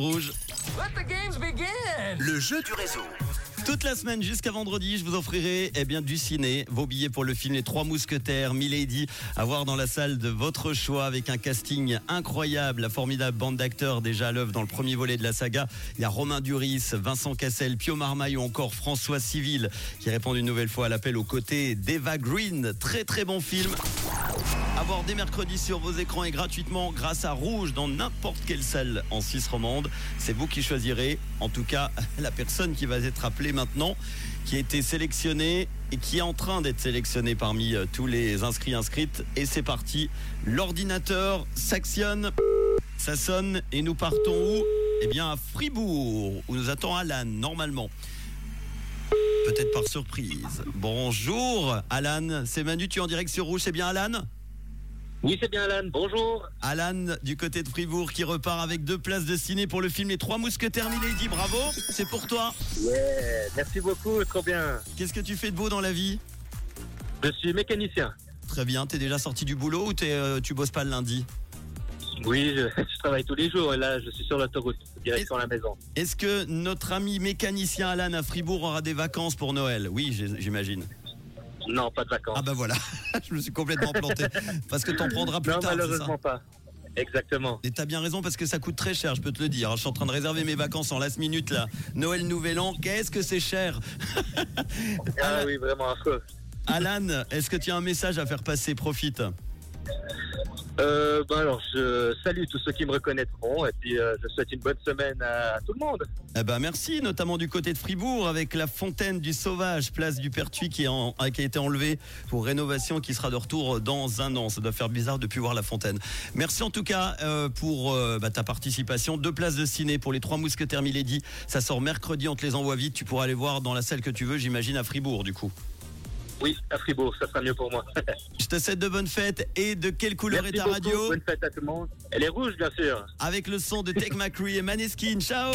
Rouge. Let the games begin. Le jeu du réseau. Toute la semaine jusqu'à vendredi, je vous offrirai eh bien, du ciné, vos billets pour le film Les Trois Mousquetaires, Milady, à voir dans la salle de votre choix avec un casting incroyable, la formidable bande d'acteurs déjà à l'œuvre dans le premier volet de la saga. Il y a Romain Duris, Vincent Cassel, Pio Marmaille ou encore François Civil qui répondent une nouvelle fois à l'appel aux côtés d'Eva Green. Très très bon film. À voir dès mercredi sur vos écrans et gratuitement grâce à Rouge dans n'importe quelle salle en Suisse romande. C'est vous qui choisirez, en tout cas, la personne qui va être appelée maintenant, qui a été sélectionnée et qui est en train d'être sélectionnée parmi euh, tous les inscrits inscrites. Et c'est parti. L'ordinateur s'actionne, ça sonne et nous partons où? Eh bien à Fribourg, où nous attend Alan, normalement. Peut-être par surprise. Bonjour Alan, c'est Manu, tu es en direct sur Rouge, c'est bien Alan? Oui, c'est bien Alan. Bonjour. Alan du côté de Fribourg qui repart avec deux places de ciné pour le film Les Trois Mousquetaires Milady. Bravo, c'est pour toi. Yeah, merci beaucoup, trop bien. Qu'est-ce que tu fais de beau dans la vie? Je suis mécanicien. Très bien, t'es déjà sorti du boulot ou t'es, euh, tu bosses pas le lundi? Oui, je, je travaille tous les jours et là, je suis sur l'autoroute, direction la maison. Est-ce que notre ami mécanicien Alan à Fribourg aura des vacances pour Noël? Oui, j'imagine. Non, pas de vacances. Ah bah voilà, je me suis complètement planté. Parce que t'en prendras plus non, tard, ça malheureusement pas. Exactement. Et t'as bien raison parce que ça coûte très cher, je peux te le dire. Je suis en train de réserver mes vacances en last minute là. Noël, Nouvel An, qu'est-ce que c'est cher Ah oui, vraiment affreux. Alan, est-ce que tu as un message à faire passer? Profite. Euh, bah alors, je salue tous ceux qui me reconnaîtront et puis euh, je souhaite une bonne semaine à tout le monde. Eh ben merci, notamment du côté de Fribourg avec la fontaine du Sauvage, place du Pertuis qui, a été enlevée pour rénovation, qui sera de retour dans un an. Ça doit faire bizarre de plus voir la fontaine. Merci en tout cas euh, pour bah, ta participation. Deux places de ciné pour les trois mousquetaires Milady. Ça sort mercredi, on te les envoie vite. Tu pourras aller voir dans la salle que tu veux, j'imagine à Fribourg du coup. Oui, à Fribourg, ça sera mieux pour moi. Je te souhaite de bonnes fêtes et de quelle couleur Merci est ta beaucoup, radio Bonne fête à tout le monde. Elle est rouge, bien sûr. Avec le son de Tech McCree et Maneskin. Ciao